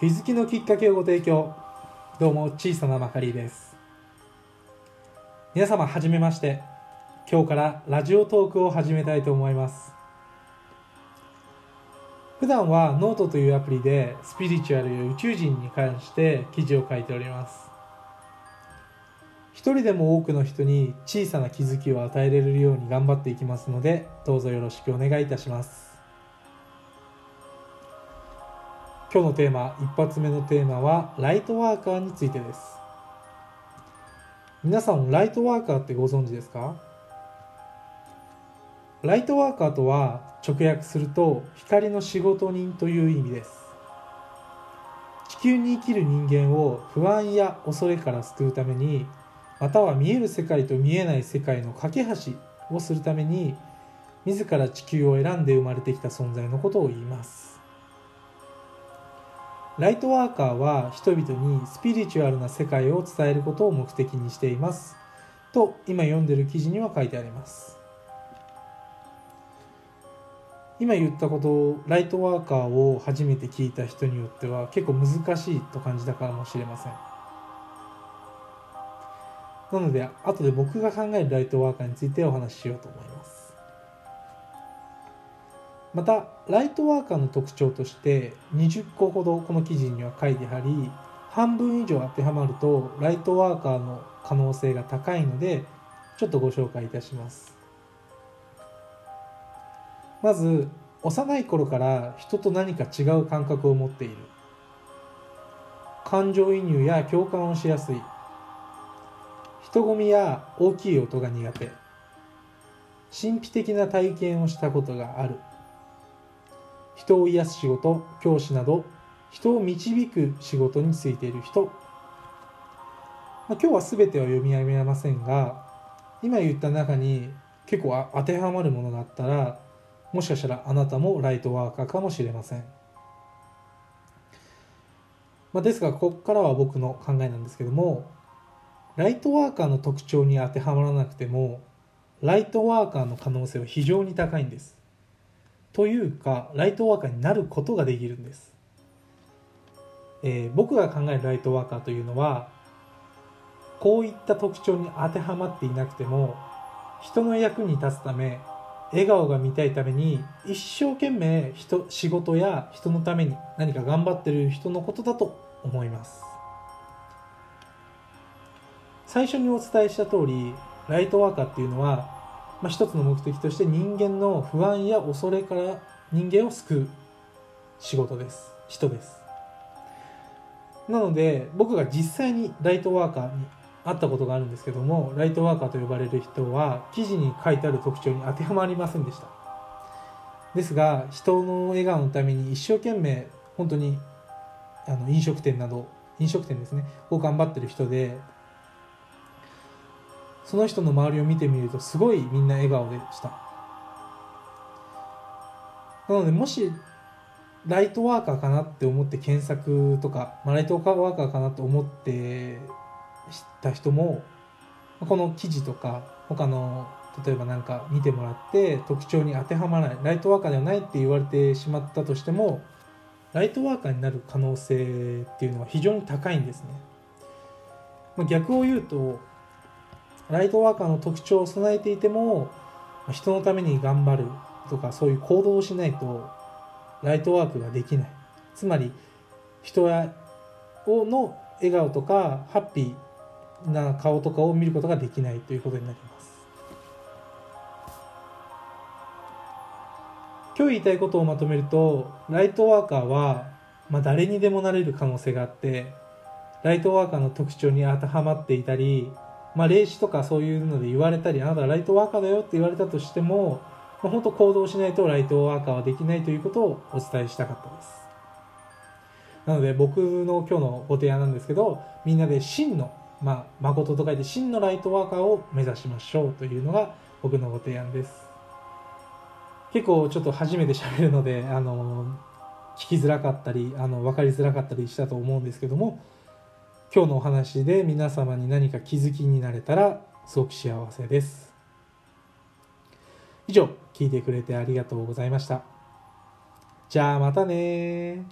気づきのきっかけをご提供。どうも小さなまかりです。皆様はじめまして。今日からラジオトークを始めたいと思います。普段はノートというアプリでスピリチュアルや宇宙人に関して記事を書いております。一人でも多くの人に小さな気づきを与えられるように頑張っていきますのでどうぞよろしくお願いいたします。今日のテーマ一発目のテーマはライトワーカーについてです。皆さんライトワーカーってご存知ですか？ライトワーカーとは直訳すると光の仕事人という意味です。地球に生きる人間を不安や恐れから救うためにまたは見える世界と見えない世界の架け橋をするために自ら地球を選んで生まれてきた存在のことを言います。ライトワーカーは人々にスピリチュアルな世界を伝えることを目的にしています。と今読んでる記事には書いてあります。今言ったことをライトワーカーを初めて聞いた人によっては結構難しいと感じたかもしれません。なので後で僕が考えるライトワーカーについてお話ししようと思います。またライトワーカーの特徴として20個ほどこの記事には書いてあり半分以上当てはまるとライトワーカーの可能性が高いのでちょっとご紹介いたします。まず幼い頃から人と何か違う感覚を持っている。感情移入や共感をしやすい。人混みや大きい音が苦手。神秘的な体験をしたことがある。人を癒す仕事教師など人を導く仕事についている人、まあ、今日は全ては読み上げませんが今言った中に結構当てはまるものがあったらもしかしたらあなたもライトワーカーかもしれません、まあ、ですがここからは僕の考えなんですけどもライトワーカーの特徴に当てはまらなくてもライトワーカーの可能性は非常に高いんです。というかライトワーカーになることができるんです、えー、僕が考えるライトワーカーというのはこういった特徴に当てはまっていなくても人の役に立つため笑顔が見たいために一生懸命人仕事や人のために何か頑張ってる人のことだと思います。最初にお伝えした通りライトワーカーっていうのは、まあ、一つの目的として人間の不安や恐れから人間を救う仕事です。人です。なので僕が実際にライトワーカーに会ったことがあるんですけどもライトワーカーと呼ばれる人は記事に書いてある特徴に当てはまりませんでした。ですが人の笑顔のために一生懸命本当にあの飲食店など飲食店ですねを頑張ってる人でその人の周りを見てみるとすごいみんな笑顔でした。なのでもしライトワーカーかなって思って検索とか、まあ、ライトワーカーかなと思って知った人もこの記事とか他の例えば何か見てもらって特徴に当てはまらないライトワーカーではないって言われてしまったとしてもライトワーカーになる可能性っていうのは非常に高いんですね。逆を言うとライトワーカーの特徴を備えていても人のために頑張るとかそういう行動をしないとライトワークができない。つまり人やの笑顔とかハッピーな顔とかを見ることができないということになります。今日言いたいことをまとめるとライトワーカーは、まあ、誰にでもなれる可能性があってライトワーカーの特徴に当てはまっていたりまあ、霊視とかそういうので言われたりあなたはライトワーカーだよって言われたとしても、まあ、本当行動しないとライトワーカーはできないということをお伝えしたかったです。なので僕の今日のご提案なんですけどみんなで真の、まあ、誠と書いて真のライトワーカーを目指しましょうというのが僕のご提案です。結構ちょっと初めて喋るのであの聞きづらかったりあの分かりづらかったりしたと思うんですけども今日のお話で皆様に何か気づきになれたらすごく幸せです。以上聞いてくれてありがとうございました。じゃあまたね